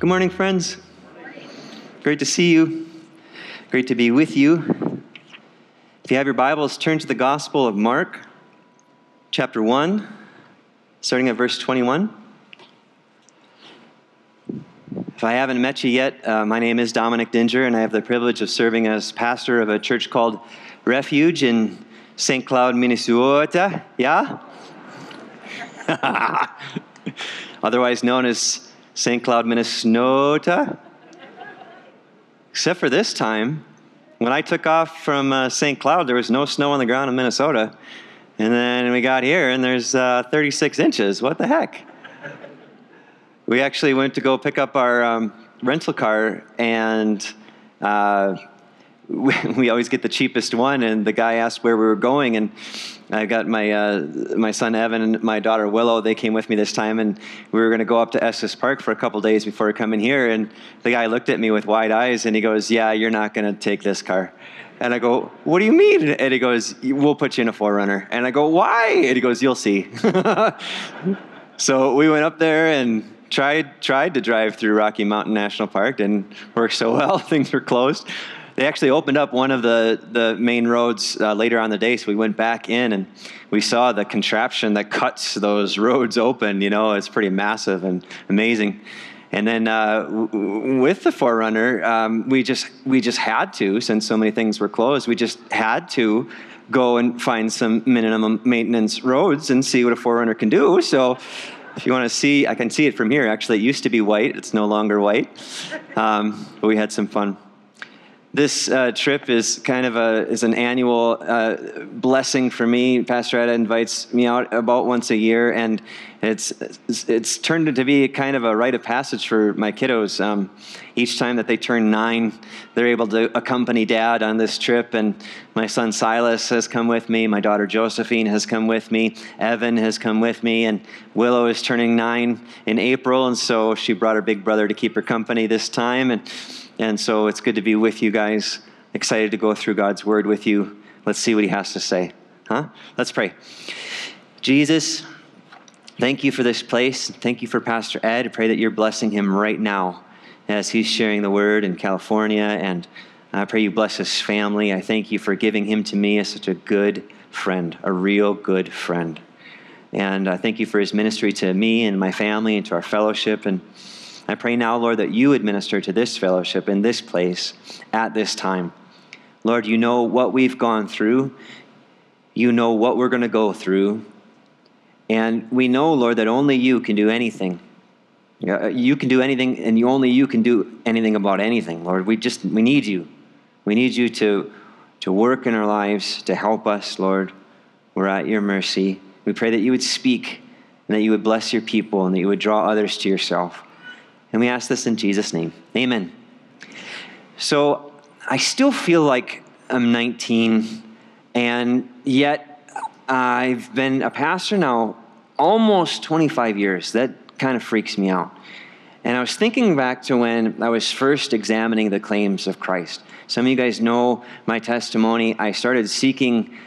Good morning, friends. Great to see you. Great to be with you. If you have your Bibles, turn to the Gospel of Mark, chapter 1, starting at verse 21. If I haven't met you yet, uh, my name is Dominic Dinger, and I have the privilege of serving as pastor of a church called Refuge in St. Cloud, Minnesota. Yeah? Otherwise known as St. Cloud, Minnesota. Except for this time, when I took off from uh, St. Cloud, there was no snow on the ground in Minnesota. And then we got here, and there's uh, 36 inches. What the heck? We actually went to go pick up our um, rental car, and uh, we, always get the cheapest one. And the guy asked where we were going, and I got my uh, my son Evan and my daughter Willow. They came with me this time, and we were going to go up to Estes Park for a couple days before coming here. And the guy looked at me with wide eyes, and he goes, "Yeah, you're not going to take this car." And I go, "What do you mean?" And he goes, "We'll put you in a 4Runner." And I go, "Why?" And he goes, "You'll see." so we went up there and tried tried to drive through Rocky Mountain National Park. Didn't work so well. Things were closed they actually opened up one of the, the main roads uh, later on the day. So we went back in and we saw the contraption that cuts those roads open. You know, it's pretty massive and amazing. And then uh, w- with the 4Runner, um, we just we just had to, since so many things were closed, we just had to go and find some minimum maintenance roads and see what a 4Runner can do. So if you want to see, I can see it from here. Actually, it used to be white; it's no longer white. Um, but we had some fun. This uh, trip is kind of a is an annual uh, blessing for me. Pastor Ed invites me out about once a year, and it's it's turned into be kind of a rite of passage for my kiddos. Um, each time that they turn nine, they're able to accompany Dad on this trip. And my son Silas has come with me. My daughter Josephine has come with me. Evan has come with me, and Willow is turning nine in April, and so she brought her big brother to keep her company this time. And and so it's good to be with you guys. Excited to go through God's word with you. Let's see what he has to say. Huh? Let's pray. Jesus, thank you for this place. Thank you for Pastor Ed. I pray that you're blessing him right now as he's sharing the word in California. And I pray you bless his family. I thank you for giving him to me as such a good friend, a real good friend. And I thank you for his ministry to me and my family and to our fellowship. And I pray now, Lord, that you administer to this fellowship in this place at this time. Lord, you know what we've gone through. You know what we're going to go through. And we know, Lord, that only you can do anything. Uh, you can do anything, and only you can do anything about anything, Lord. We just we need you. We need you to, to work in our lives, to help us, Lord. We're at your mercy. We pray that you would speak and that you would bless your people and that you would draw others to yourself. And we ask this in Jesus' name. Amen. So I still feel like I'm 19, and yet I've been a pastor now almost 25 years. That kind of freaks me out. And I was thinking back to when I was first examining the claims of Christ. Some of you guys know my testimony. I started seeking,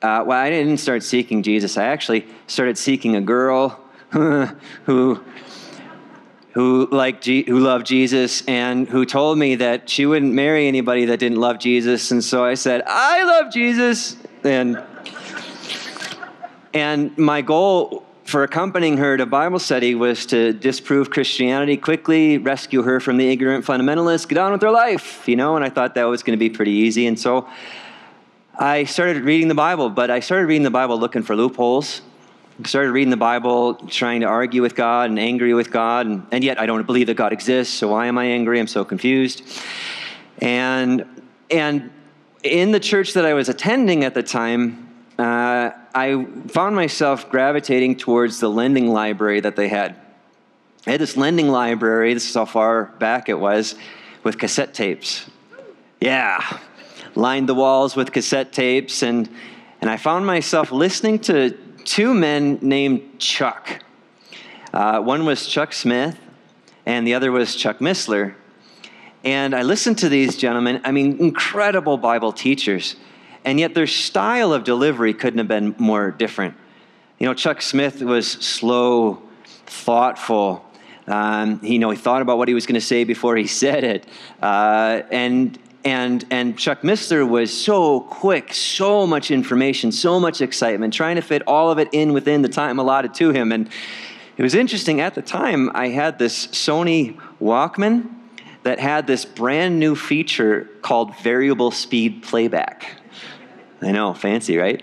uh, well, I didn't start seeking Jesus. I actually started seeking a girl who who like who loved Jesus and who told me that she wouldn't marry anybody that didn't love Jesus. And so I said I love Jesus. And and my goal for accompanying her to Bible study was to disprove Christianity quickly, rescue her from the ignorant fundamentalists, get on with her life, you know, and I thought that was going to be pretty easy. And so I started reading the Bible, but I started reading the Bible looking for loopholes started reading the Bible, trying to argue with God and angry with God, and, and yet I don't believe that God exists, so why am I angry? I'm so confused. And, and in the church that I was attending at the time, uh, I found myself gravitating towards the lending library that they had. I had this lending library, this is how far back it was, with cassette tapes. Yeah, lined the walls with cassette tapes, and, and I found myself listening to two men named Chuck. Uh, one was Chuck Smith, and the other was Chuck Missler. And I listened to these gentlemen, I mean, incredible Bible teachers, and yet their style of delivery couldn't have been more different. You know, Chuck Smith was slow, thoughtful, Um, you know, he thought about what he was going to say before he said it. Uh, and, and, and Chuck Missler was so quick, so much information, so much excitement, trying to fit all of it in within the time allotted to him. And it was interesting, at the time, I had this Sony Walkman that had this brand new feature called variable speed playback. I know, fancy, right?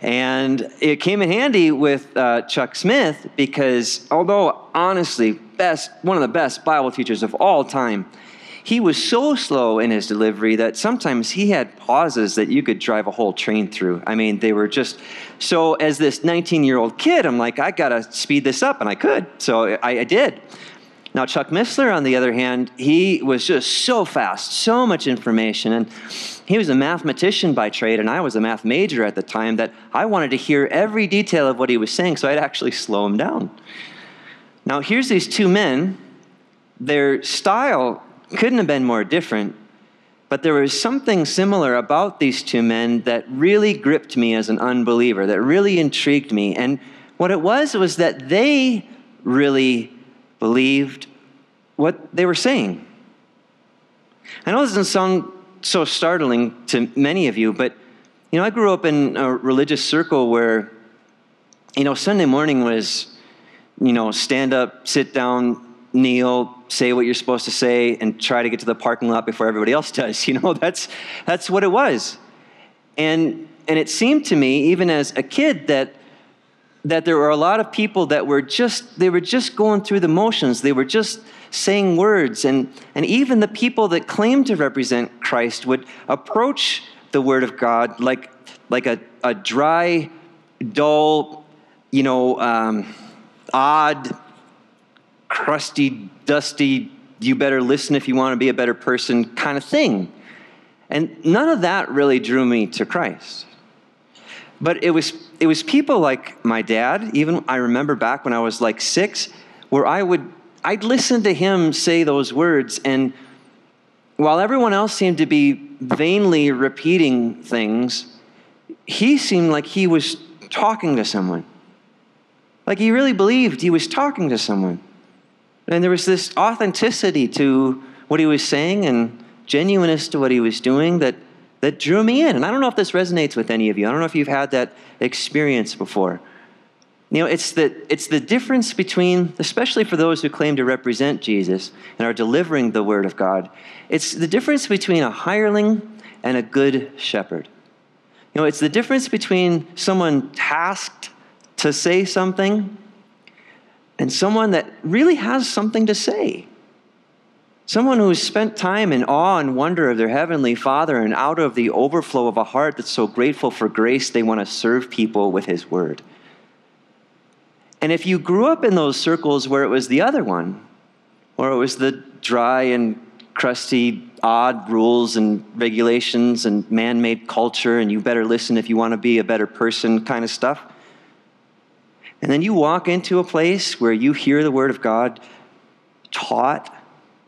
And it came in handy with uh, Chuck Smith because, although honestly, best one of the best Bible teachers of all time, he was so slow in his delivery that sometimes he had pauses that you could drive a whole train through. I mean, they were just so. As this 19 year old kid, I'm like, I gotta speed this up, and I could, so I, I did. Now, Chuck Missler, on the other hand, he was just so fast, so much information. And he was a mathematician by trade, and I was a math major at the time, that I wanted to hear every detail of what he was saying, so I'd actually slow him down. Now, here's these two men. Their style couldn't have been more different, but there was something similar about these two men that really gripped me as an unbeliever, that really intrigued me. And what it was was that they really believed what they were saying. I know this doesn't sound so startling to many of you, but you know, I grew up in a religious circle where, you know, Sunday morning was, you know, stand up, sit down, kneel, say what you're supposed to say, and try to get to the parking lot before everybody else does. You know, that's that's what it was. And and it seemed to me, even as a kid, that that there were a lot of people that were just they were just going through the motions they were just saying words and and even the people that claimed to represent christ would approach the word of god like like a, a dry dull you know um, odd crusty dusty you better listen if you want to be a better person kind of thing and none of that really drew me to christ but it was, it was people like my dad, even I remember back when I was like six, where I would, I'd listen to him say those words. And while everyone else seemed to be vainly repeating things, he seemed like he was talking to someone. Like he really believed he was talking to someone. And there was this authenticity to what he was saying and genuineness to what he was doing that that drew me in. And I don't know if this resonates with any of you. I don't know if you've had that experience before. You know, it's the, it's the difference between, especially for those who claim to represent Jesus and are delivering the Word of God, it's the difference between a hireling and a good shepherd. You know, it's the difference between someone tasked to say something and someone that really has something to say. Someone who's spent time in awe and wonder of their Heavenly Father, and out of the overflow of a heart that's so grateful for grace, they want to serve people with His Word. And if you grew up in those circles where it was the other one, or it was the dry and crusty, odd rules and regulations and man made culture, and you better listen if you want to be a better person kind of stuff, and then you walk into a place where you hear the Word of God taught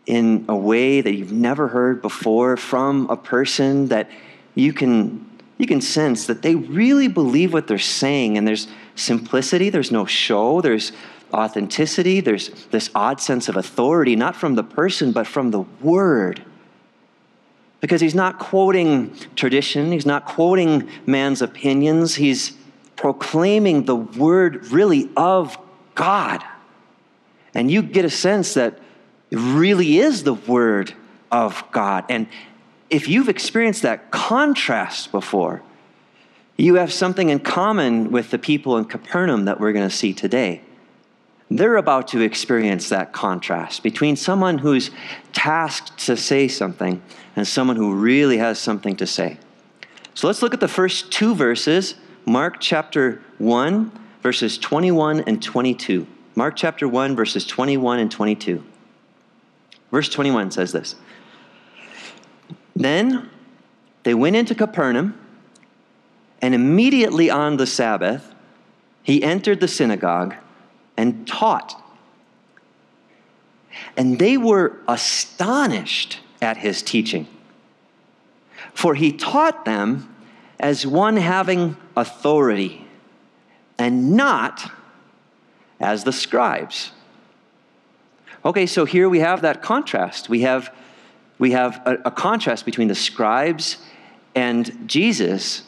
in a way that you've never heard before from a person that you can you can sense that they really believe what they're saying. And there's simplicity there's no show there's authenticity there's this odd sense of authority not from the person but from the word. Because he's not quoting tradition he's not quoting man's opinions he's proclaiming the word really of god and you get a sense that it really is the Word of God. And if you've experienced that contrast before, you have something in common with the people in Capernaum that we're going to see today. They're about to experience that contrast between someone who's tasked to say something and someone who really has something to say. So let's look at the first two verses Mark chapter 1, verses 21 and 22. Mark chapter 1, verses 21 and 22. Verse 21 says this Then they went into Capernaum, and immediately on the Sabbath, he entered the synagogue and taught. And they were astonished at his teaching. For he taught them as one having authority, and not as the scribes. Okay, so here we have that contrast. We have, we have a, a contrast between the scribes and Jesus,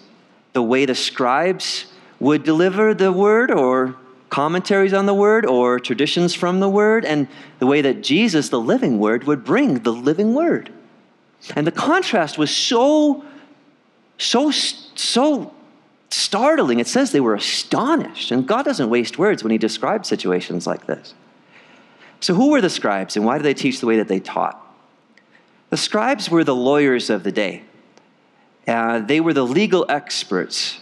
the way the scribes would deliver the word or commentaries on the word or traditions from the word, and the way that Jesus, the living word, would bring the living word. And the contrast was so, so, so startling. It says they were astonished. And God doesn't waste words when He describes situations like this. So, who were the scribes and why did they teach the way that they taught? The scribes were the lawyers of the day, uh, they were the legal experts.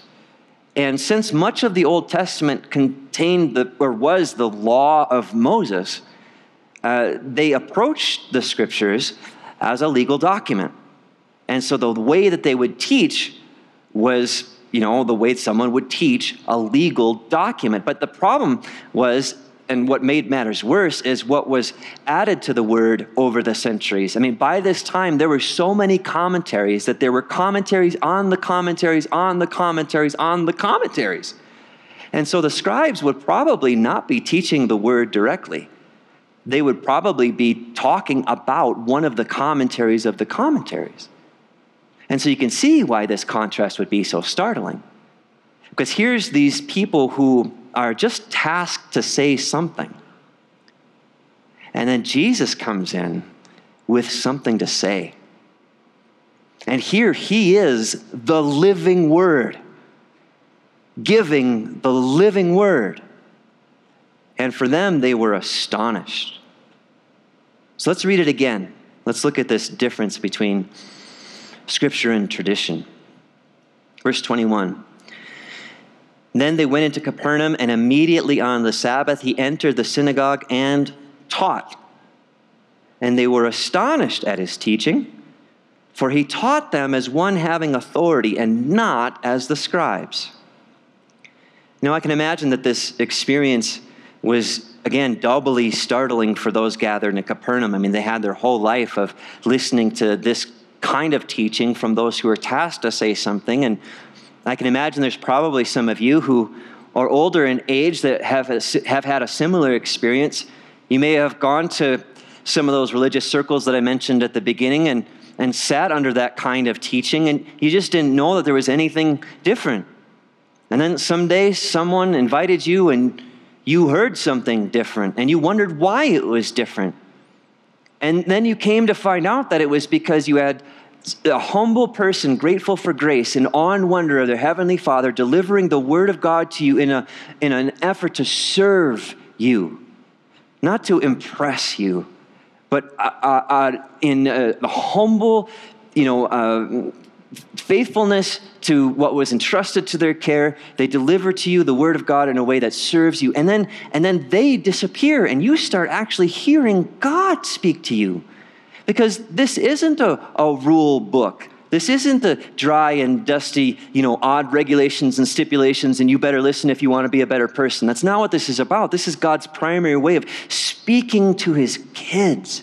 And since much of the Old Testament contained the, or was the law of Moses, uh, they approached the scriptures as a legal document. And so the way that they would teach was, you know, the way someone would teach a legal document. But the problem was and what made matters worse is what was added to the word over the centuries. I mean, by this time, there were so many commentaries that there were commentaries on the commentaries on the commentaries on the commentaries. And so the scribes would probably not be teaching the word directly. They would probably be talking about one of the commentaries of the commentaries. And so you can see why this contrast would be so startling. Because here's these people who are just tasked to say something. And then Jesus comes in with something to say. And here he is, the living word, giving the living word. And for them, they were astonished. So let's read it again. Let's look at this difference between scripture and tradition. Verse 21. Then they went into Capernaum, and immediately on the Sabbath he entered the synagogue and taught. And they were astonished at his teaching, for he taught them as one having authority and not as the scribes. Now, I can imagine that this experience was, again, doubly startling for those gathered in Capernaum. I mean, they had their whole life of listening to this kind of teaching from those who are tasked to say something, and I can imagine there's probably some of you who are older in age that have, a, have had a similar experience. You may have gone to some of those religious circles that I mentioned at the beginning and, and sat under that kind of teaching, and you just didn't know that there was anything different. And then someday someone invited you and you heard something different and you wondered why it was different. And then you came to find out that it was because you had a humble person, grateful for grace, in awe and wonder of their Heavenly Father, delivering the Word of God to you in, a, in an effort to serve you, not to impress you, but uh, uh, uh in a, a, humble, you know, uh, faithfulness to what was entrusted to their care. They deliver to you the Word of God in a way that serves you, and then, and then they disappear, and you start actually hearing God speak to you because this isn't a, a rule book. This isn't the dry and dusty, you know, odd regulations and stipulations, and you better listen if you want to be a better person. That's not what this is about. This is God's primary way of speaking to his kids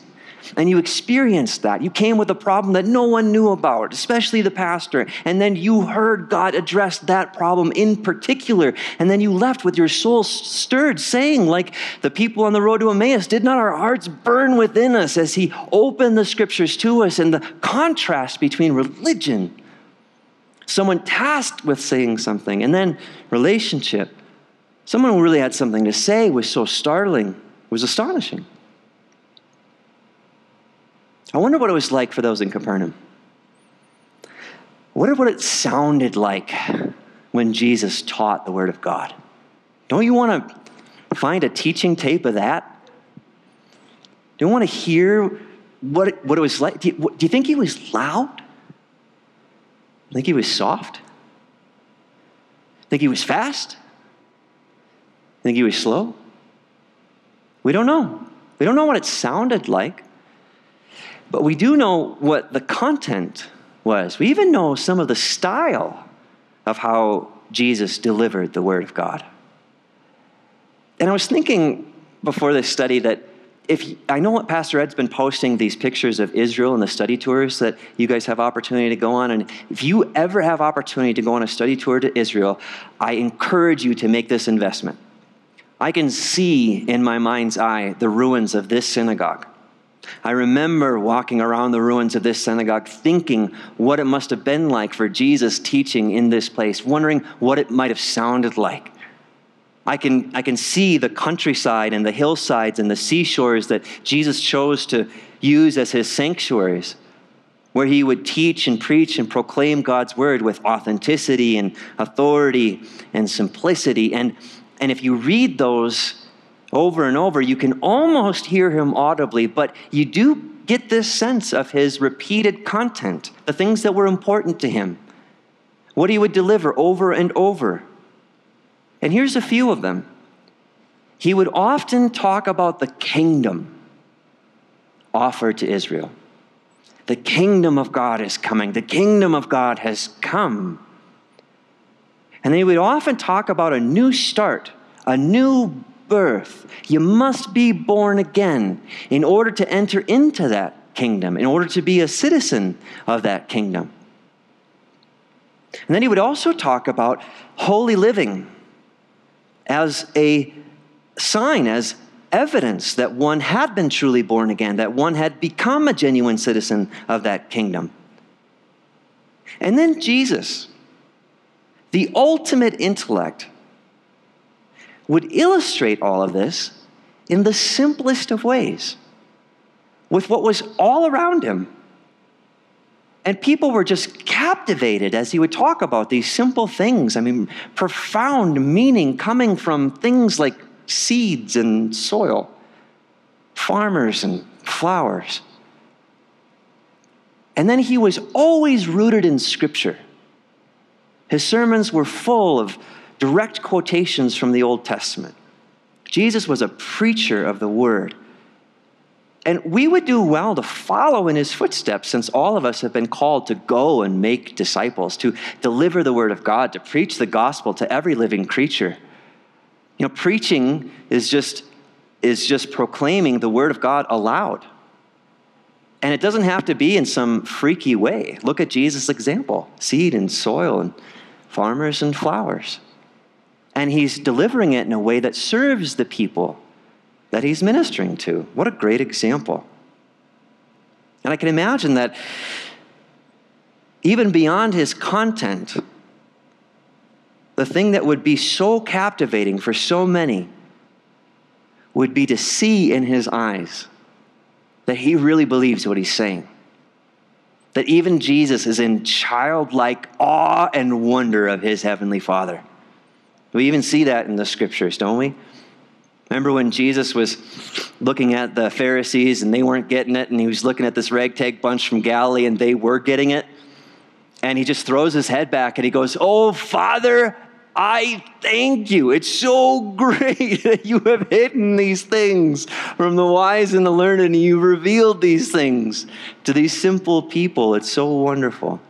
and you experienced that. You came with a problem that no one knew about, especially the pastor, and then you heard God address that problem in particular, and then you left with your soul stirred, saying, like the people on the road to Emmaus, did not our hearts burn within us as He opened the scriptures to us and the contrast between religion, someone tasked with saying something, and then relationship. Someone who really had something to say was so startling, was astonishing. I wonder what it was like for those in Capernaum. I wonder what it sounded like when Jesus taught the Word of God. Don't you want to find a teaching tape of that? Do you want to hear what it, what it was like? Do you, do you think he was loud? Think he was soft? Think he was fast? Think he was slow? We don't know. We don't know what it sounded like. But we do know what the content was. We even know some of the style of how Jesus delivered the Word of God. And I was thinking before this study that if I know what Pastor Ed's been posting these pictures of Israel and the study tours that you guys have opportunity to go on, and if you ever have opportunity to go on a study tour to Israel, I encourage you to make this investment. I can see in my mind's eye the ruins of this synagogue. I remember walking around the ruins of this synagogue, thinking what it must have been like for Jesus teaching in this place, wondering what it might have sounded like. I can, I can see the countryside and the hillsides and the seashores that Jesus chose to use as his sanctuaries, where he would teach and preach and proclaim God's word with authenticity and authority and simplicity. And, and if you read those, over and over, you can almost hear him audibly, but you do get this sense of his repeated content, the things that were important to him, what he would deliver over and over. And here's a few of them. He would often talk about the kingdom offered to Israel. The kingdom of God is coming. The kingdom of God has come. And then he would often talk about a new start, a new birth. You must be born again in order to enter into that kingdom, in order to be a citizen of that kingdom. And then he would also talk about holy living as a sign, as evidence that one had been truly born again, that one had become a genuine citizen of that kingdom. And then Jesus, the ultimate intellect, would illustrate all of this in the simplest of ways with what was all around him. And people were just captivated as he would talk about these simple things. I mean, profound meaning coming from things like seeds and soil, farmers and flowers. And then he was always rooted in Scripture. His sermons were full of direct quotations from the Old Testament. Jesus was a preacher of the word. And we would do well to follow in his footsteps since all of us have been called to go and make disciples, to deliver the word of God, to preach the gospel to every living creature. You know, preaching is just, is just proclaiming the word of God aloud. And it doesn't have to be in some freaky way. Look at Jesus' example seed and soil and farmers and flowers and he's delivering it in a way that serves the people that he's ministering to. What a great example. And I can imagine that even beyond his content, the thing that would be so captivating for so many would be to see in his eyes that he really believes what he's saying. That even Jesus is in childlike awe and wonder of his heavenly Father. We even see that in the scriptures, don't we? Remember when Jesus was looking at the Pharisees and they weren't getting it, and he was looking at this ragtag bunch from Galilee and they were getting it? And he just throws his head back and he goes, Oh, Father, I thank you. It's so great that you have hidden these things from the wise and the learned, and you've revealed these things to these simple people. It's so wonderful.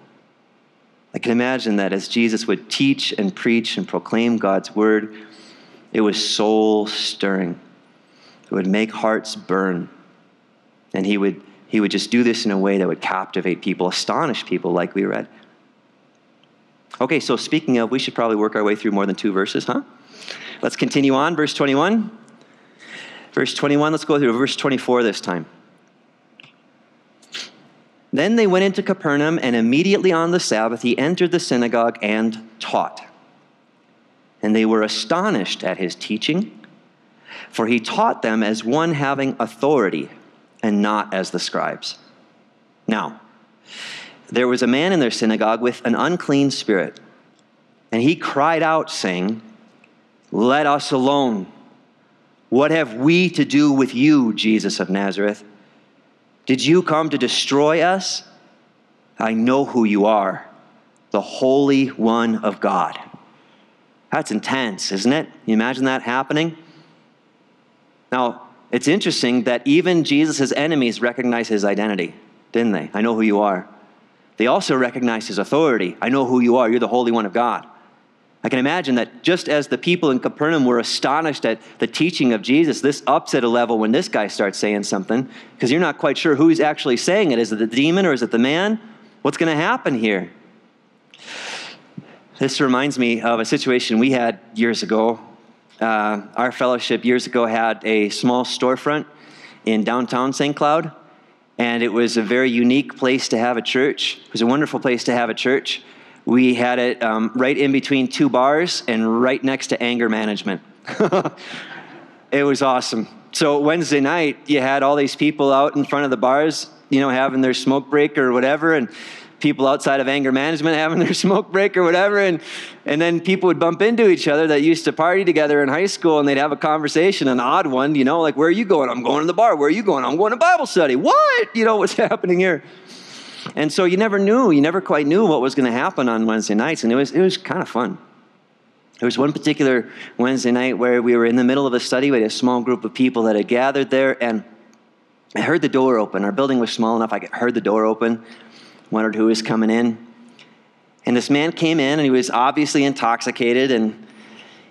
I can imagine that as Jesus would teach and preach and proclaim God's word, it was soul stirring. It would make hearts burn. And he would, he would just do this in a way that would captivate people, astonish people, like we read. Okay, so speaking of, we should probably work our way through more than two verses, huh? Let's continue on. Verse 21. Verse 21, let's go through verse 24 this time. Then they went into Capernaum, and immediately on the Sabbath he entered the synagogue and taught. And they were astonished at his teaching, for he taught them as one having authority and not as the scribes. Now, there was a man in their synagogue with an unclean spirit, and he cried out, saying, Let us alone. What have we to do with you, Jesus of Nazareth? Did you come to destroy us? I know who you are, the Holy One of God. That's intense, isn't it? You imagine that happening? Now, it's interesting that even Jesus' enemies recognize his identity, didn't they? I know who you are. They also recognize his authority. I know who you are. You're the Holy One of God. I can imagine that just as the people in Capernaum were astonished at the teaching of Jesus, this ups at a level when this guy starts saying something, because you're not quite sure who's actually saying it. Is it the demon or is it the man? What's going to happen here? This reminds me of a situation we had years ago. uh, our fellowship years ago had a small storefront in downtown St. Cloud, and it was a very unique place to have a church. It was a wonderful place to have a church. We had it um, right in between two bars and right next to anger management. it was awesome. So Wednesday night, you had all these people out in front of the bars, you know, having their smoke break or whatever, and people outside of anger management having their smoke break or whatever. And, and then people would bump into each other that used to party together in high school and they'd have a conversation, an odd one, you know, like, where are you going? I'm going to the bar. Where are you going? I'm going to Bible study. What? You know, what's happening here? And so you never knew, you never quite knew what was going to happen on Wednesday nights. And it was, it was kind of fun. There was one particular Wednesday night where we were in the middle of a study. Had a small group of people that had gathered there, and I heard the door open. Our building was small enough, I heard the door open wondered who was coming in. And this man came in and he was obviously intoxicated and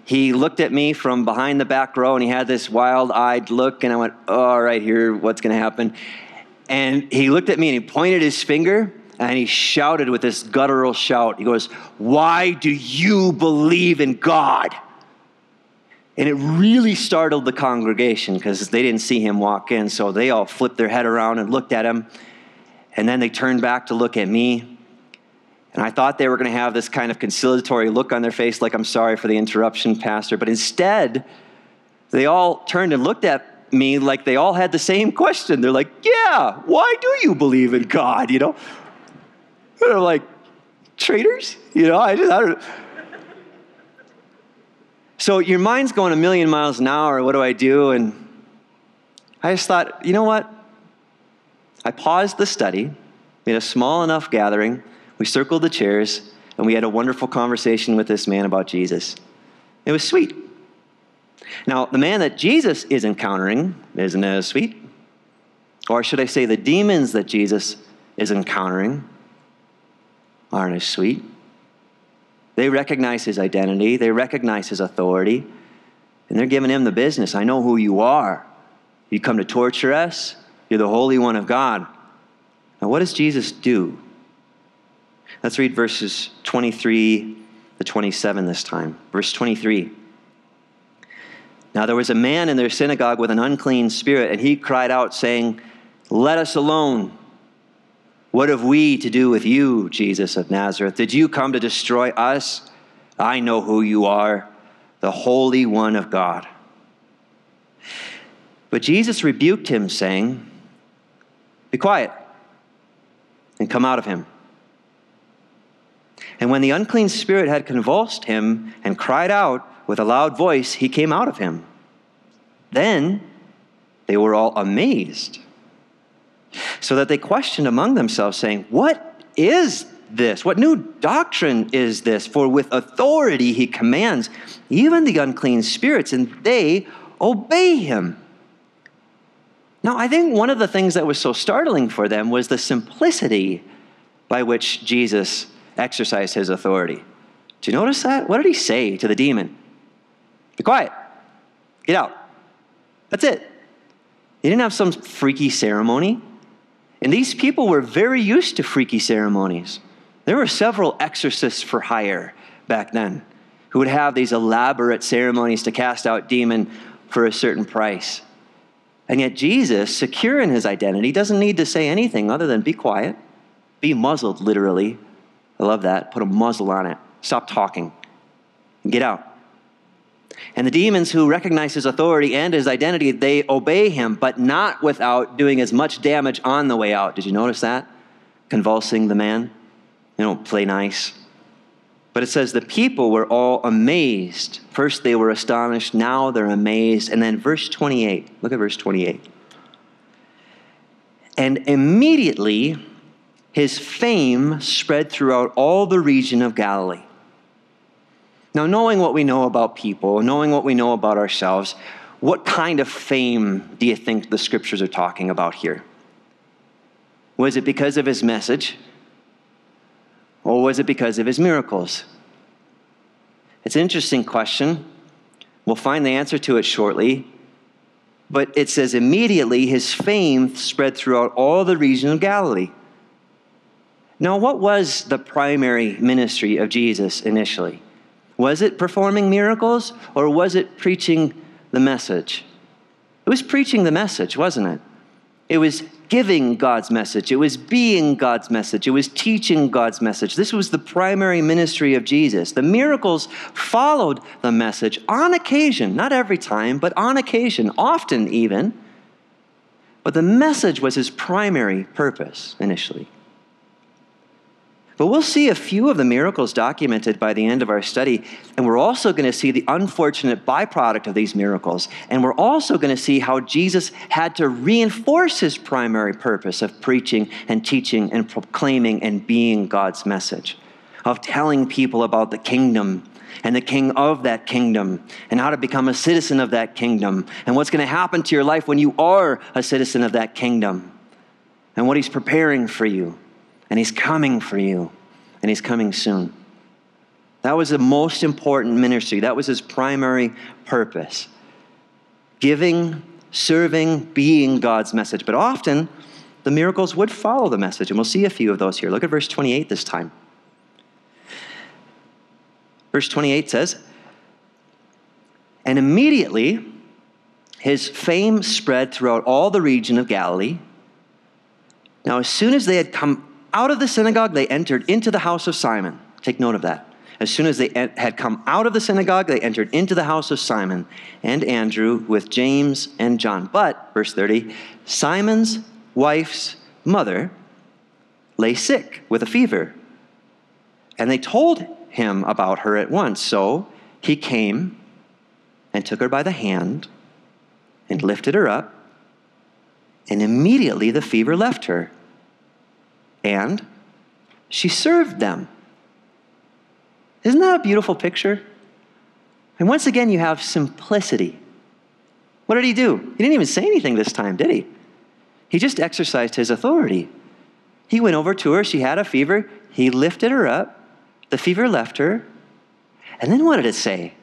he looked at me from behind the back row and he had this wild eyed look and I went, oh, all right, here, what's going to happen? And he looked at me and he pointed his finger and he shouted with this guttural shout. He goes, Why do you believe in God? And it really startled the congregation because they didn't see him walk in. So they all flipped their head around and looked at him. And then they turned back to look at me. And I thought they were going to have this kind of conciliatory look on their face, like, I'm sorry for the interruption, Pastor. But instead, they all turned and looked at me like they all had the same question. They're like, Yeah, why do you believe in God? You know? They're like, Traitors? You know, I just, I don't So your mind's going a million miles an hour. What do I do? And I just thought, you know what? I paused the study. Had a small enough gathering. We circled the chairs, and we had a wonderful conversation with this man about Jesus. It was sweet. Now, the man that Jesus is encountering isn't as sweet. Or should I say, the demons that Jesus is encountering aren't as sweet. They recognize his identity, they recognize his authority, and they're giving him the business. I know who you are. You come to torture us, you're the Holy One of God. Now, what does Jesus do? Let's read verses 23 to 27 this time. Verse 23. Now, there was a man in their synagogue with an unclean spirit, and he cried out, saying, Let us alone. What have we to do with you, Jesus of Nazareth? Did you come to destroy us? I know who you are, the Holy One of God. But Jesus rebuked him, saying, be quiet and come out of him. And when the unclean spirit had convulsed him and cried out with a loud voice, he came out of him. Then they were all amazed, so that they questioned among themselves, saying, What is this? What new doctrine is this? For with authority he commands even the unclean spirits, and they obey him. Now, I think one of the things that was so startling for them was the simplicity by which Jesus exercised his authority. Do you notice that? What did he say to the demon? Be quiet. Get out. That's it. He didn't have some freaky ceremony. And these people were very used to freaky ceremonies. There were several exorcists for hire back then who would have these elaborate ceremonies to cast out demon for a certain price. And yet, Jesus, secure in his identity, doesn't need to say anything other than be quiet, be muzzled, literally. I love that. Put a muzzle on it. Stop talking. Get out. And the demons who recognize his authority and his identity, they obey him, but not without doing as much damage on the way out. Did you notice that? Convulsing the man. They don't play nice. But it says the people were all amazed. First they were astonished, now they're amazed. And then verse 28, look at verse 28. And immediately his fame spread throughout all the region of Galilee. Now, knowing what we know about people, knowing what we know about ourselves, what kind of fame do you think the scriptures are talking about here? Was it because of his message? Or was it because of his miracles? It's an interesting question. We'll find the answer to it shortly. But it says immediately his fame spread throughout all the region of Galilee. Now, what was the primary ministry of Jesus initially? Was it performing miracles or was it preaching the message? It was preaching the message, wasn't it? It was giving God's message. It was being God's message. It was teaching God's message. This was the primary ministry of Jesus. The miracles followed the message on occasion, not every time, but on occasion, often even. But the message was his primary purpose initially. But we'll see a few of the miracles documented by the end of our study, and we're also going to see the unfortunate byproduct of these miracles. And we're also going to see how Jesus had to reinforce his primary purpose of preaching and teaching and proclaiming and being God's message, of telling people about the kingdom and the king of that kingdom and how to become a citizen of that kingdom and what's going to happen to your life when you are a citizen of that kingdom and what he's preparing for you and He's coming for you, and He's coming soon. That was the most important ministry. That was His primary purpose giving, serving, being God's message. But often, the miracles would follow the message, and we'll see a few of those here. Look at verse 28 this time. Verse 28 says, And immediately his fame spread throughout all the region of Galilee. Now, as soon as they had come out of the synagogue, they entered into the house of Simon. Take note of that. As soon as they had come out of the synagogue, they entered into the house of Simon and Andrew with James and John. But, verse 30, Simon's wife's mother lay sick with a fever. And they told him about her at once. So he came and took her by the hand and lifted her up. And immediately the fever left her and she served them. Isn't that a beautiful picture? And once again, you have simplicity. What did he do? He didn't even say anything this time, did he? He just exercised his authority. He went over to her. She had a fever. He lifted her up. The fever left her. And then what did it say?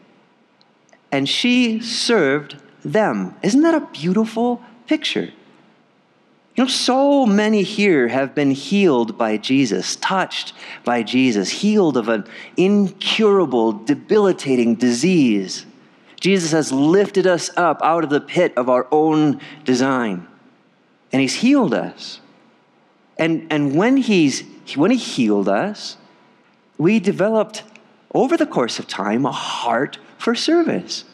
And she served them. Isn't that a beautiful picture? You know, so many here have been healed by Jesus, touched by Jesus, healed of an incurable, debilitating disease. Jesus has lifted us up out of the pit of our own design, and He's healed us. And, and when, he's, when He healed us, we developed, over the course of time, a heart for service.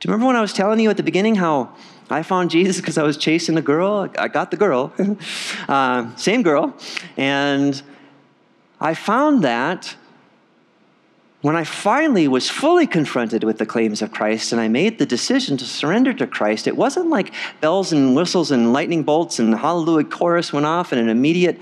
Do you remember when I was telling you at the beginning how I found Jesus because I was chasing a girl. I got the girl, uh, same girl. And I found that when I finally was fully confronted with the claims of Christ and I made the decision to surrender to Christ, it wasn't like bells and whistles and lightning bolts and hallelujah chorus went off and an immediate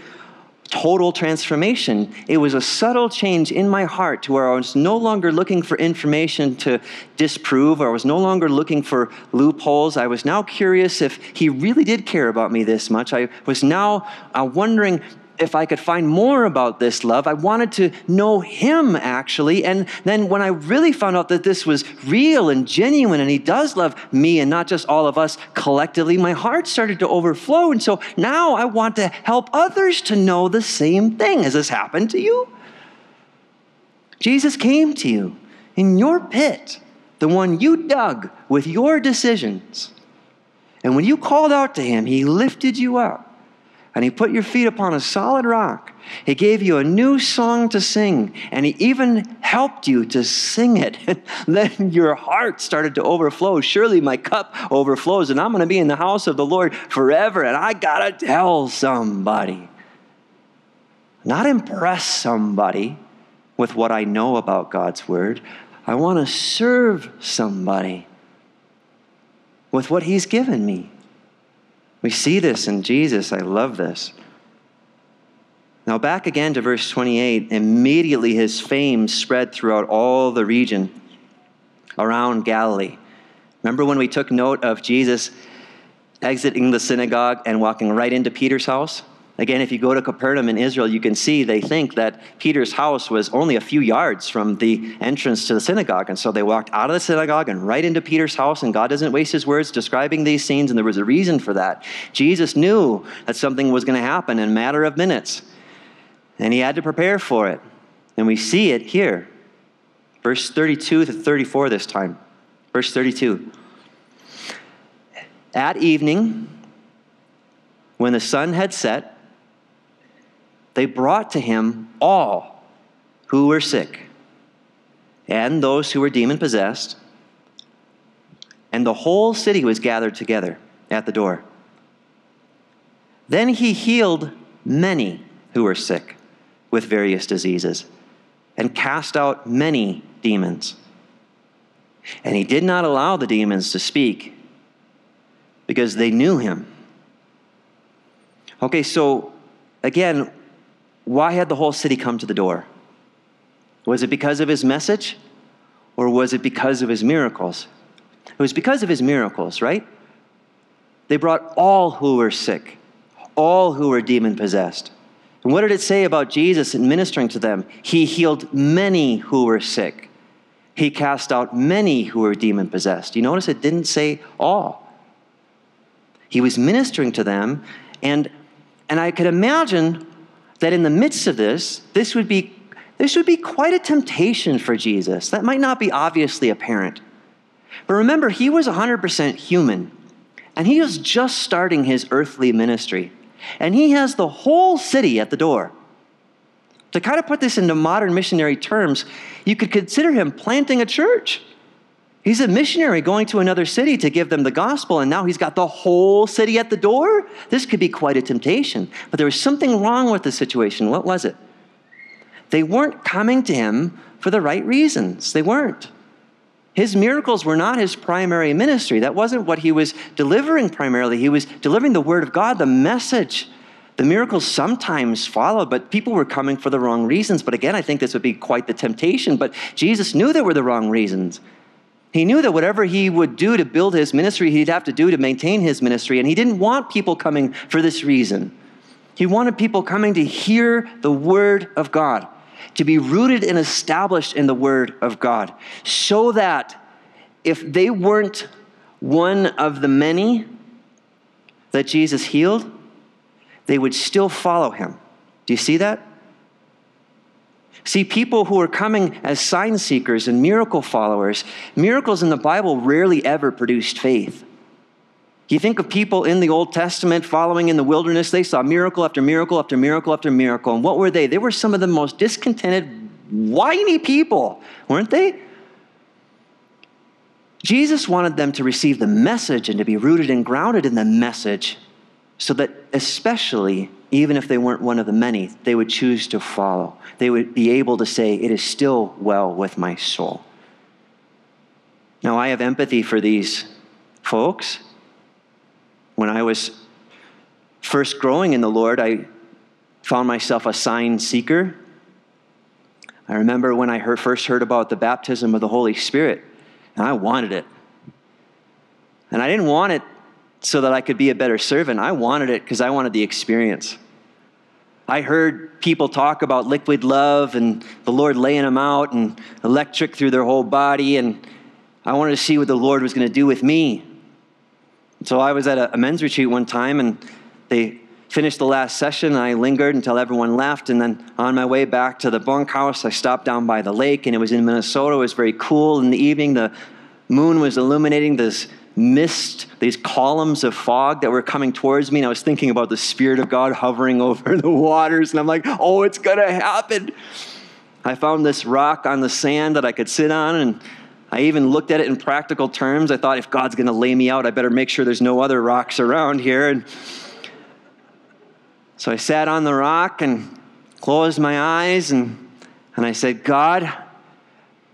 total transformation. It was a subtle change in my heart to where I was no longer looking for information to disprove, or I was no longer looking for loopholes. I was now curious if he really did care about me this much. I was now uh, wondering if I could find more about this love. I wanted to know him actually. And then when I really found out that this was real and genuine and he does love me and not just all of us collectively, my heart started to overflow. And so now I want to help others to know the same thing. Has this happened to you? Jesus came to you in your pit, the one you dug with your decisions. And when you called out to him, he lifted you up and He put your feet upon a solid rock. He gave you a new song to sing, and He even helped you to sing it. then your heart started to overflow. Surely my cup overflows, and I'm going to be in the house of the Lord forever, and I got to tell somebody. Not impress somebody with what I know about God's Word. I want to serve somebody with what He's given me. We see this in Jesus. I love this. Now, back again to verse 28. Immediately his fame spread throughout all the region around Galilee. Remember when we took note of Jesus exiting the synagogue and walking right into Peter's house? Again, if you go to Capernaum in Israel, you can see they think that Peter's house was only a few yards from the entrance to the synagogue. And so they walked out of the synagogue and right into Peter's house, and God doesn't waste his words describing these scenes, and there was a reason for that. Jesus knew that something was going to happen in a matter of minutes, and he had to prepare for it. And we see it here. Verse 32 to 34 this time. Verse 32. At evening, when the sun had set, they brought to him all who were sick and those who were demon possessed, and the whole city was gathered together at the door. Then he healed many who were sick with various diseases and cast out many demons. And he did not allow the demons to speak because they knew him. Okay, so again, why had the whole city come to the door? Was it because of his message or was it because of his miracles? It was because of his miracles, right? They brought all who were sick, all who were demon possessed. And what did it say about Jesus administering to them? He healed many who were sick. He cast out many who were demon possessed. You notice it didn't say all. He was ministering to them, and, and I could imagine that in the midst of this, this would be this would be quite a temptation for Jesus. That might not be obviously apparent. But remember, he was 100% human, and he was just starting his earthly ministry. And he has the whole city at the door. To kind of put this into modern missionary terms, you could consider him planting a church. He's a missionary going to another city to give them the gospel, and now he's got the whole city at the door. This could be quite a temptation. But there was something wrong with the situation. What was it? They weren't coming to him for the right reasons. They weren't. His miracles were not his primary ministry. That wasn't what he was delivering primarily. He was delivering the word of God, the message. The miracles sometimes followed, but people were coming for the wrong reasons. But again, I think this would be quite the temptation. But Jesus knew there were the wrong reasons. He knew that whatever he would do to build his ministry, he'd have to do to maintain his ministry. And he didn't want people coming for this reason. He wanted people coming to hear the word of God to be rooted and established in the Word of God, so that if they weren't one of the many that Jesus healed, they would still follow him. Do you see that? See, people who are coming as sign seekers and miracle followers, miracles in the Bible rarely ever produced faith. You think of people in the Old Testament following in the wilderness, they saw miracle after miracle after miracle after miracle. And what were they? They were some of the most discontented, whiny people, weren't they? Jesus wanted them to receive the message and to be rooted and grounded in the message so that, especially, even if they weren't one of the many, they would choose to follow. They would be able to say, It is still well with my soul. Now, I have empathy for these folks when I was first growing in the Lord, I found myself a sign seeker. I remember when I heard, first heard about the baptism of the Holy Spirit, and I wanted it. And I didn't want it so that I could be a better servant. I wanted it because I wanted the experience. I heard people talk about liquid love and the Lord laying them out and electric through their whole body, and I wanted to see what the Lord was going to do with me. So I was at a, men's retreat one time, and they finished the last session, and I lingered until everyone left. And then on my way back to the bunkhouse, I stopped down by the lake, and it was in Minnesota. It was very cool in the evening. The moon was illuminating this mist, these columns of fog that were coming towards me. And I was thinking about the Spirit of God hovering over the waters. And I'm like, oh, it's going to happen. I found this rock on the sand that I could sit on and I even looked at it in practical terms. I thought, if God's going to lay me out, I better make sure there's no other rocks around here. And so I sat on the rock and closed my eyes and, and I said, God,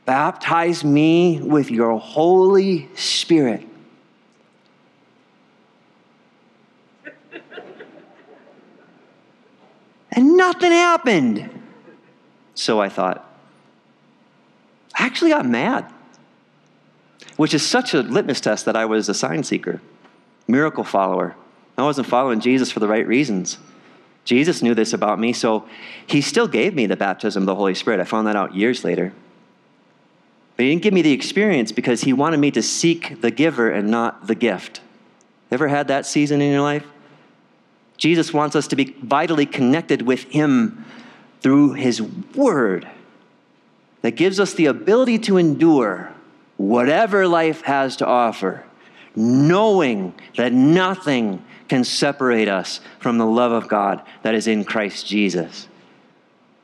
baptize me with your Holy Spirit. And nothing happened. So I thought, I actually got mad which is such a litmus test that I was a sign seeker, miracle follower. I wasn't following Jesus for the right reasons. Jesus knew this about me, so he still gave me the baptism of the Holy Spirit. I found that out years later. But he didn't give me the experience because he wanted me to seek the giver and not the gift. Ever had that season in your life? Jesus wants us to be vitally connected with him through his word. that gives us the ability to endure whatever life has to offer, knowing that nothing can separate us from the love of God that is in Christ Jesus.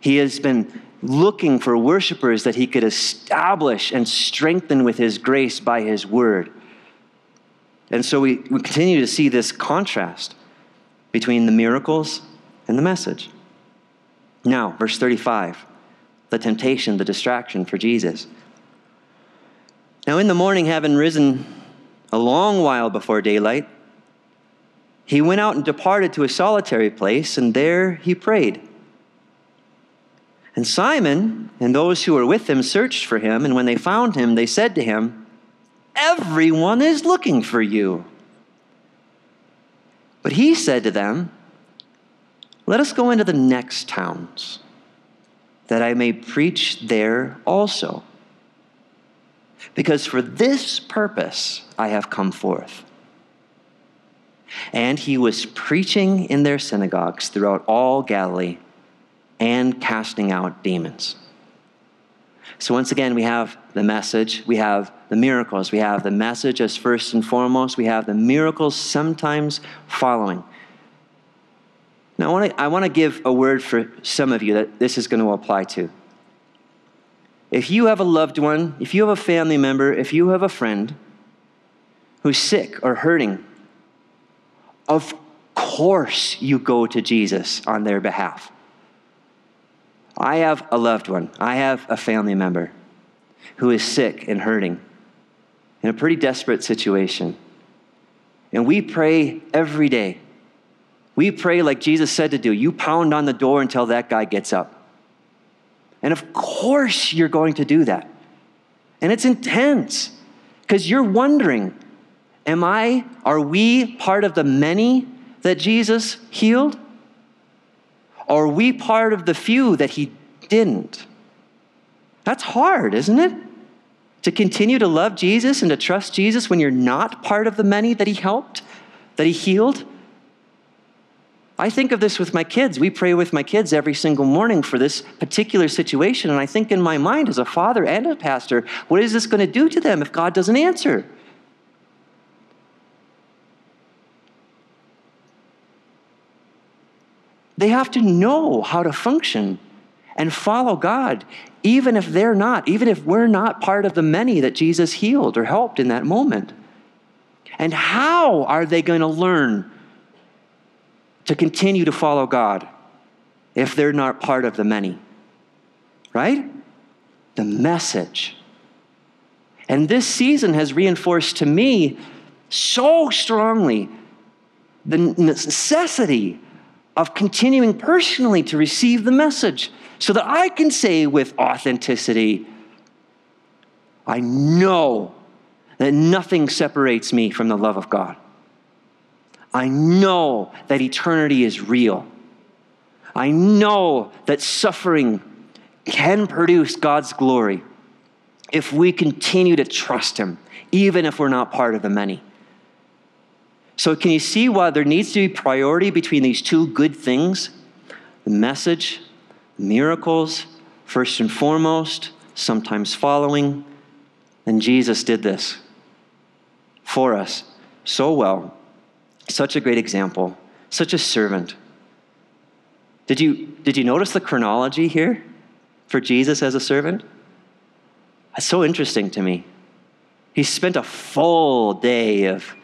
He has been looking for worshipers that he could establish and strengthen with his grace by his word. And so we, we continue to see this contrast between the miracles and the message. Now, verse 35, the temptation, the distraction for Jesus. Now, in the morning, having risen a long while before daylight, he went out and departed to a solitary place, and there he prayed. And Simon and those who were with him searched for him, and when they found him, they said to him, Everyone is looking for you. But he said to them, Let us go into the next towns, that I may preach there also. Because for this purpose I have come forth. And he was preaching in their synagogues throughout all Galilee and casting out demons. So, once again, we have the message, we have the miracles, we have the message as first and foremost, we have the miracles sometimes following. Now, I want to, I give a word for some of you that this is going to apply to. If you have a loved one, if you have a family member, if you have a friend who's sick or hurting, of course you go to Jesus on their behalf. I have a loved one, I have a family member who is sick and hurting in a pretty desperate situation. And we pray every day. We pray like Jesus said to do. You pound on the door until that guy gets up. And of course, you're going to do that. And it's intense because you're wondering Am I, are we part of the many that Jesus healed? Are we part of the few that he didn't? That's hard, isn't it? To continue to love Jesus and to trust Jesus when you're not part of the many that he helped, that he healed. I think of this with my kids. We pray with my kids every single morning for this particular situation. And I think in my mind, as a father and a pastor, what is this going to do to them if God doesn't answer? They have to know how to function and follow God, even if they're not, even if we're not part of the many that Jesus healed or helped in that moment. And how are they going to learn to continue to follow God if they're not part of the many? Right? The message. And this season has reinforced to me so strongly the necessity of continuing personally to receive the message so that I can say with authenticity, I know that nothing separates me from the love of God. I know that eternity is real. I know that suffering can produce God's glory if we continue to trust Him, even if we're not part of the many. So, can you see why there needs to be priority between these two good things? The message, miracles, first and foremost, sometimes following. And Jesus did this for us so well. Such a great example, such a servant. Did you, did you notice the chronology here for Jesus as a servant? That's so interesting to me. He spent a full day of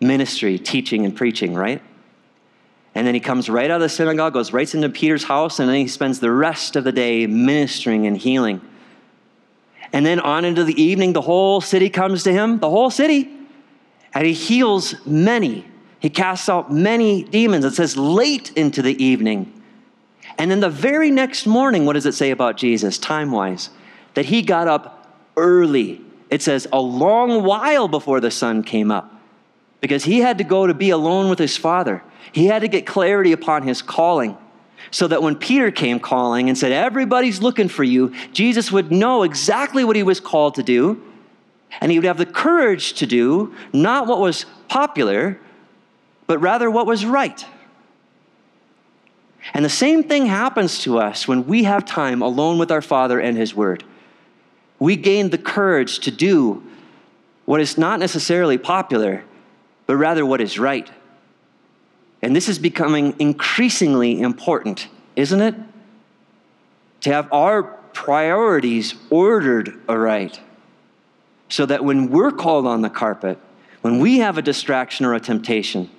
ministry, teaching and preaching, right? And then he comes right out of the synagogue, goes right into Peter's house, and then he spends the rest of the day ministering and healing. And then on into the evening, the whole city comes to him, the whole city, and he heals many. He casts out many demons. It says late into the evening. And then the very next morning, what does it say about Jesus, time wise? That he got up early. It says a long while before the sun came up because he had to go to be alone with his father. He had to get clarity upon his calling so that when Peter came calling and said, Everybody's looking for you, Jesus would know exactly what he was called to do. And he would have the courage to do not what was popular, but rather what was right. And the same thing happens to us when we have time alone with our Father and His Word. we gain the courage to do what is not necessarily popular, but rather what is right. And this is becoming increasingly important, isn't it? To have our priorities ordered aright so that when we're called on the carpet, when we have a distraction or a temptation,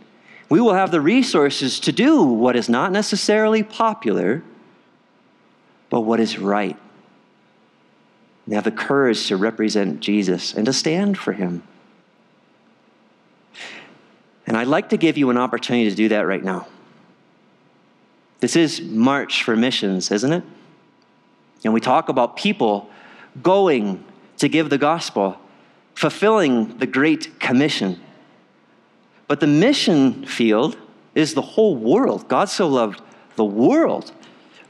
we will have the resources to do what is not necessarily popular, but what is right. We have the courage to represent Jesus and to stand for him. And I'd like to give you an opportunity to do that right now. This is March for Missions, isn't it? And we talk about people going to give the gospel, fulfilling the Great Commission. But the mission field is the whole world. God so loved the world.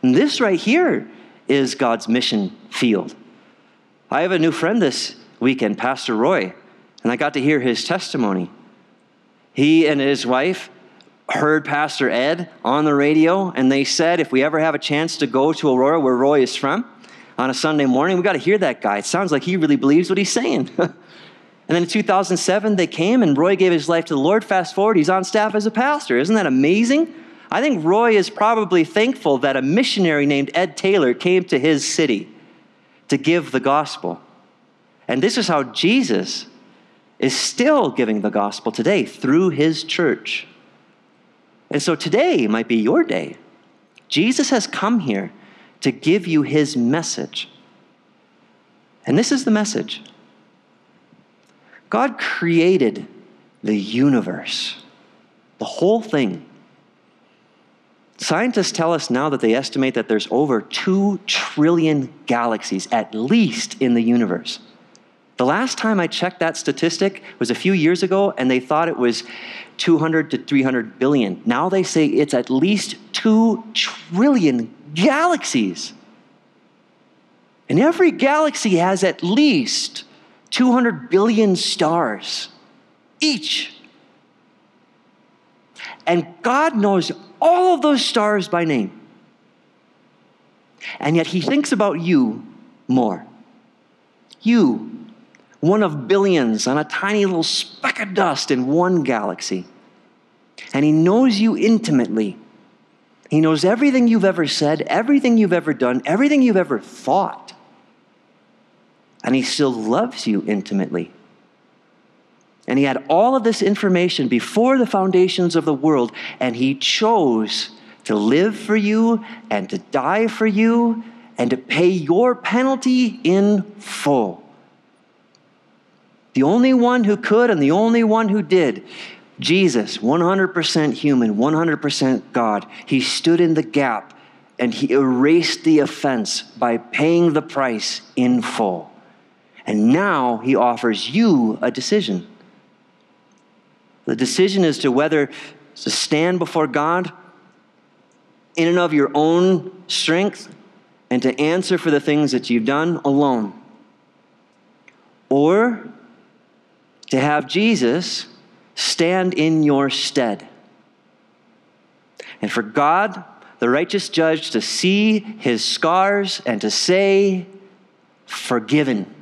And this right here is God's mission field. I have a new friend this weekend, Pastor Roy, and I got to hear his testimony. He and his wife heard Pastor Ed on the radio, and they said if we ever have a chance to go to Aurora, where Roy is from, on a Sunday morning, we got to hear that guy. It sounds like he really believes what he's saying. and then in 2007, they came, and Roy gave his life to the Lord. Fast forward, he's on staff as a pastor. Isn't that amazing? I think Roy is probably thankful that a missionary named Ed Taylor came to his city to give the gospel. And this is how Jesus is still giving the gospel today through his church. And so today might be your day. Jesus has come here to give you his message. And this is the message God created the universe, the whole thing. Scientists tell us now that they estimate that there's over 2 trillion galaxies at least in the universe. The last time I checked that statistic was a few years ago, and they thought it was 200 to 300 billion. Now they say it's at least 2 trillion galaxies. And every galaxy has at least 200 billion stars each. And God knows all of those stars by name. And yet He thinks about you more. You, one of billions on a tiny little speck of dust in one galaxy. And He knows you intimately. He knows everything you've ever said, everything you've ever done, everything you've ever thought. And He still loves you intimately. And He had all of this information before the foundations of the world, and He chose to live for you and to die for you and to pay your penalty in full. The only one who could and the only one who did Jesus, 100% human, 100% God, he stood in the gap and he erased the offense by paying the price in full. And now he offers you a decision. The decision is to whether to stand before God in and of your own strength and to answer for the things that you've done alone, or to have Jesus stand in your stead. And for God, the righteous judge, to see his scars and to say, Forgiven,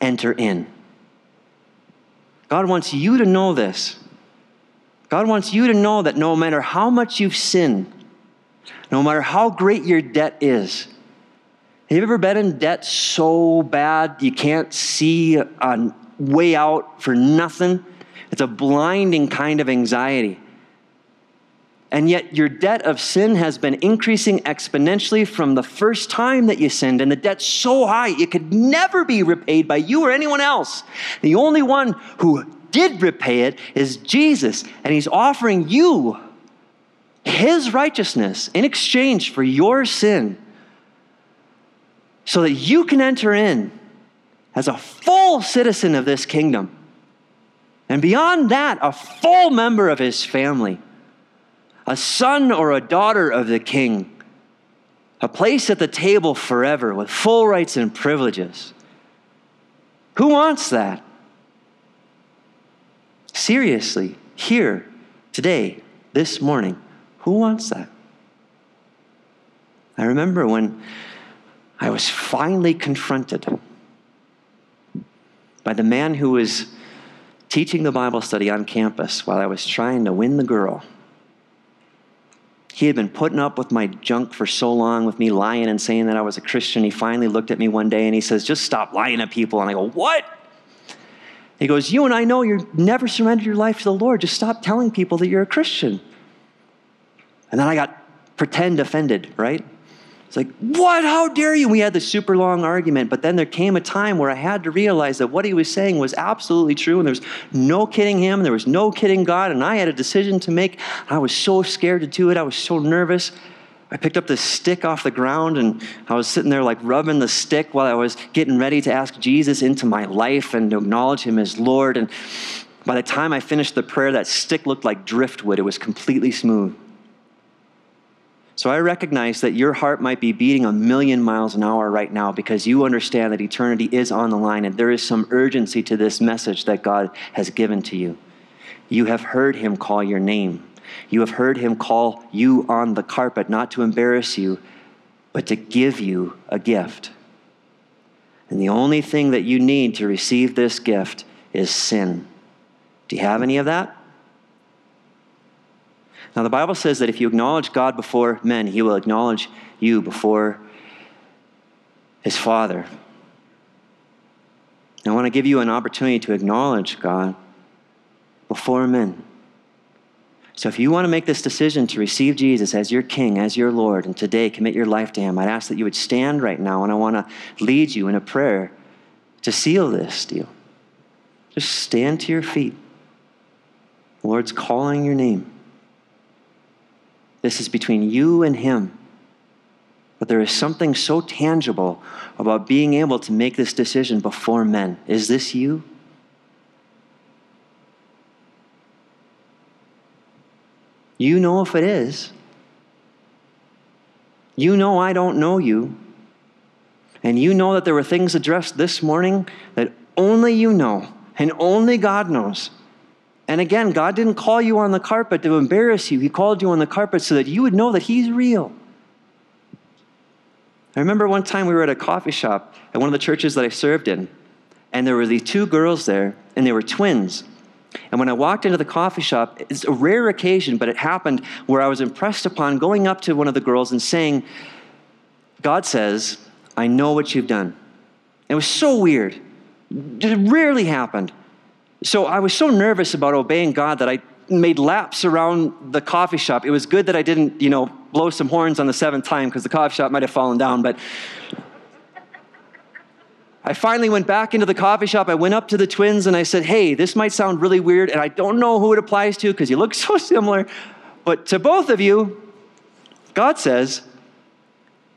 enter in. God wants you to know this. God wants you to know that no matter how much you've sinned, no matter how great your debt is, have you ever been in debt so bad you can't see a way out for nothing? It's a blinding kind of anxiety. And yet, your debt of sin has been increasing exponentially from the first time that you sinned, and the debt's so high it could never be repaid by you or anyone else. The only one who did repay it is Jesus, and He's offering you His righteousness in exchange for your sin so that you can enter in as a full citizen of this kingdom. And beyond that, a full member of his family, a son or a daughter of the king, a place at the table forever with full rights and privileges. Who wants that? Seriously, here, today, this morning, who wants that? I remember when I was finally confronted by the man who was teaching the Bible study on campus while I was trying to win the girl. He had been putting up with my junk for so long, with me lying and saying that I was a Christian. He finally looked at me one day and he says, Just stop lying to people. And I go, What? He goes, You and I know you've never surrendered your life to the Lord. Just stop telling people that you're a Christian. And then I got pretend offended, right? It's like, what? How dare you? We had this super long argument, but then there came a time where I had to realize that what he was saying was absolutely true, and there was no kidding him, and there was no kidding God, and I had a decision to make. I was so scared to do it, I was so nervous. I picked up this stick off the ground and I was sitting there like rubbing the stick while I was getting ready to ask Jesus into my life and acknowledge him as Lord. And by the time I finished the prayer, that stick looked like driftwood. It was completely smooth. So I recognize that your heart might be beating a million miles an hour right now because you understand that eternity is on the line and there is some urgency to this message that God has given to you. You have heard him call your name. You have heard him call you on the carpet, not to embarrass you, but to give you a gift. And the only thing that you need to receive this gift is sin. Do you have any of that? Now, the Bible says that if you acknowledge God before men, he will acknowledge you before his Father. I want to give you an opportunity to acknowledge God before men. So, if you want to make this decision to receive Jesus as your King, as your Lord, and today commit your life to Him, I'd ask that you would stand right now, and I want to lead you in a prayer to seal this deal. Just stand to your feet. The Lord's calling your name. This is between you and Him. But there is something so tangible about being able to make this decision before men. Is this you? You know if it is. You know I don't know you. And you know that there were things addressed this morning that only you know and only God knows. And again, God didn't call you on the carpet to embarrass you. He called you on the carpet so that you would know that He's real. I remember one time we were at a coffee shop at one of the churches that I served in, and there were these two girls there, and they were twins. And when I walked into the coffee shop, it's a rare occasion, but it happened where I was impressed upon going up to one of the girls and saying, God says, I know what you've done. It was so weird. It rarely happened. So I was so nervous about obeying God that I made laps around the coffee shop. It was good that I didn't, you know, blow some horns on the seventh time because the coffee shop might have fallen down. But I finally went back into the coffee shop. I went up to the twins and I said, Hey, this might sound really weird, and I don't know who it applies to because you look so similar. But to both of you, God says,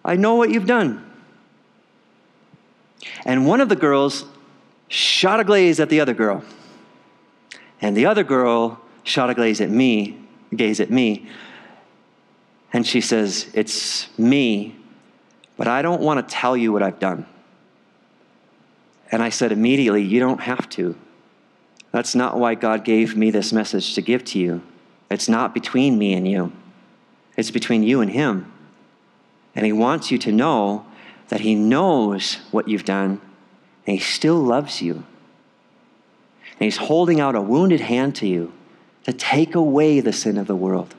I know what you've done. And one of the girls shot a glaze at the other girl. And the other girl shot a gaze at me, gaze at me, and she says, It's me, but I don't want to tell you what I've done. And I said immediately, You don't have to. That's not why God gave me this message to give to you. It's not between me and you, it's between you and Him. And He wants you to know that He knows what you've done and He still loves you. And he's holding out a wounded hand to you to take away the sin of the world.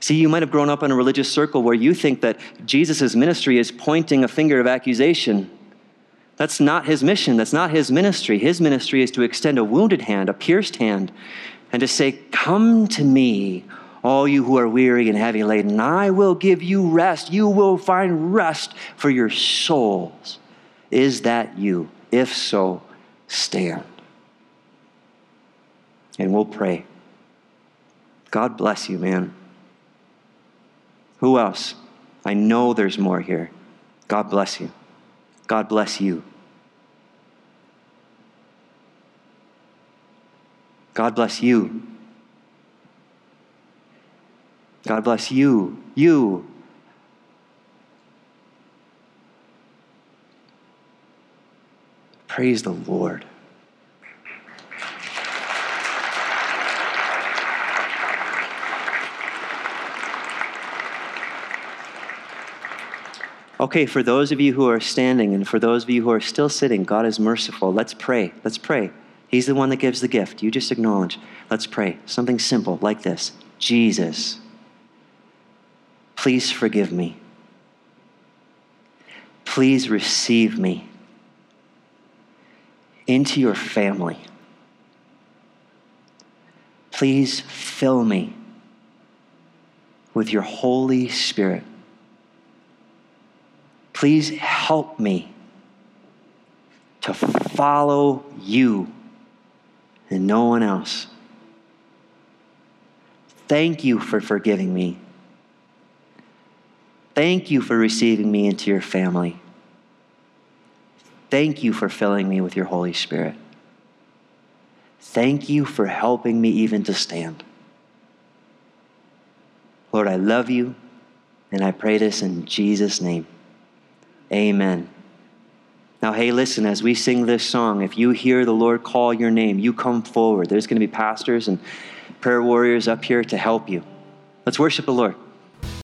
See, you might have grown up in a religious circle where you think that Jesus' ministry is pointing a finger of accusation. That's not his mission. That's not his ministry. His ministry is to extend a wounded hand, a pierced hand, and to say, Come to me, all you who are weary and heavy laden, I will give you rest. You will find rest for your souls. Is that you? If so, stand and we'll pray. God bless you, man. Who else? I know there's more here. God bless you. God bless you. God bless you. God bless you. You. Praise the Lord. Okay, for those of you who are standing and for those of you who are still sitting, God is merciful. Let's pray. Let's pray. He's the one that gives the gift. You just acknowledge. Let's pray. Something simple like this Jesus, please forgive me. Please receive me into your family. Please fill me with your Holy Spirit. Please help me to follow you and no one else. Thank you for forgiving me. Thank you for receiving me into your family. Thank you for filling me with your Holy Spirit. Thank you for helping me even to stand. Lord, I love you, and I pray this in Jesus' name. Amen. Now, hey, listen, as we sing this song, if you hear the Lord call your name, you come forward. There's going to be pastors and prayer warriors up here to help you. Let's worship the Lord.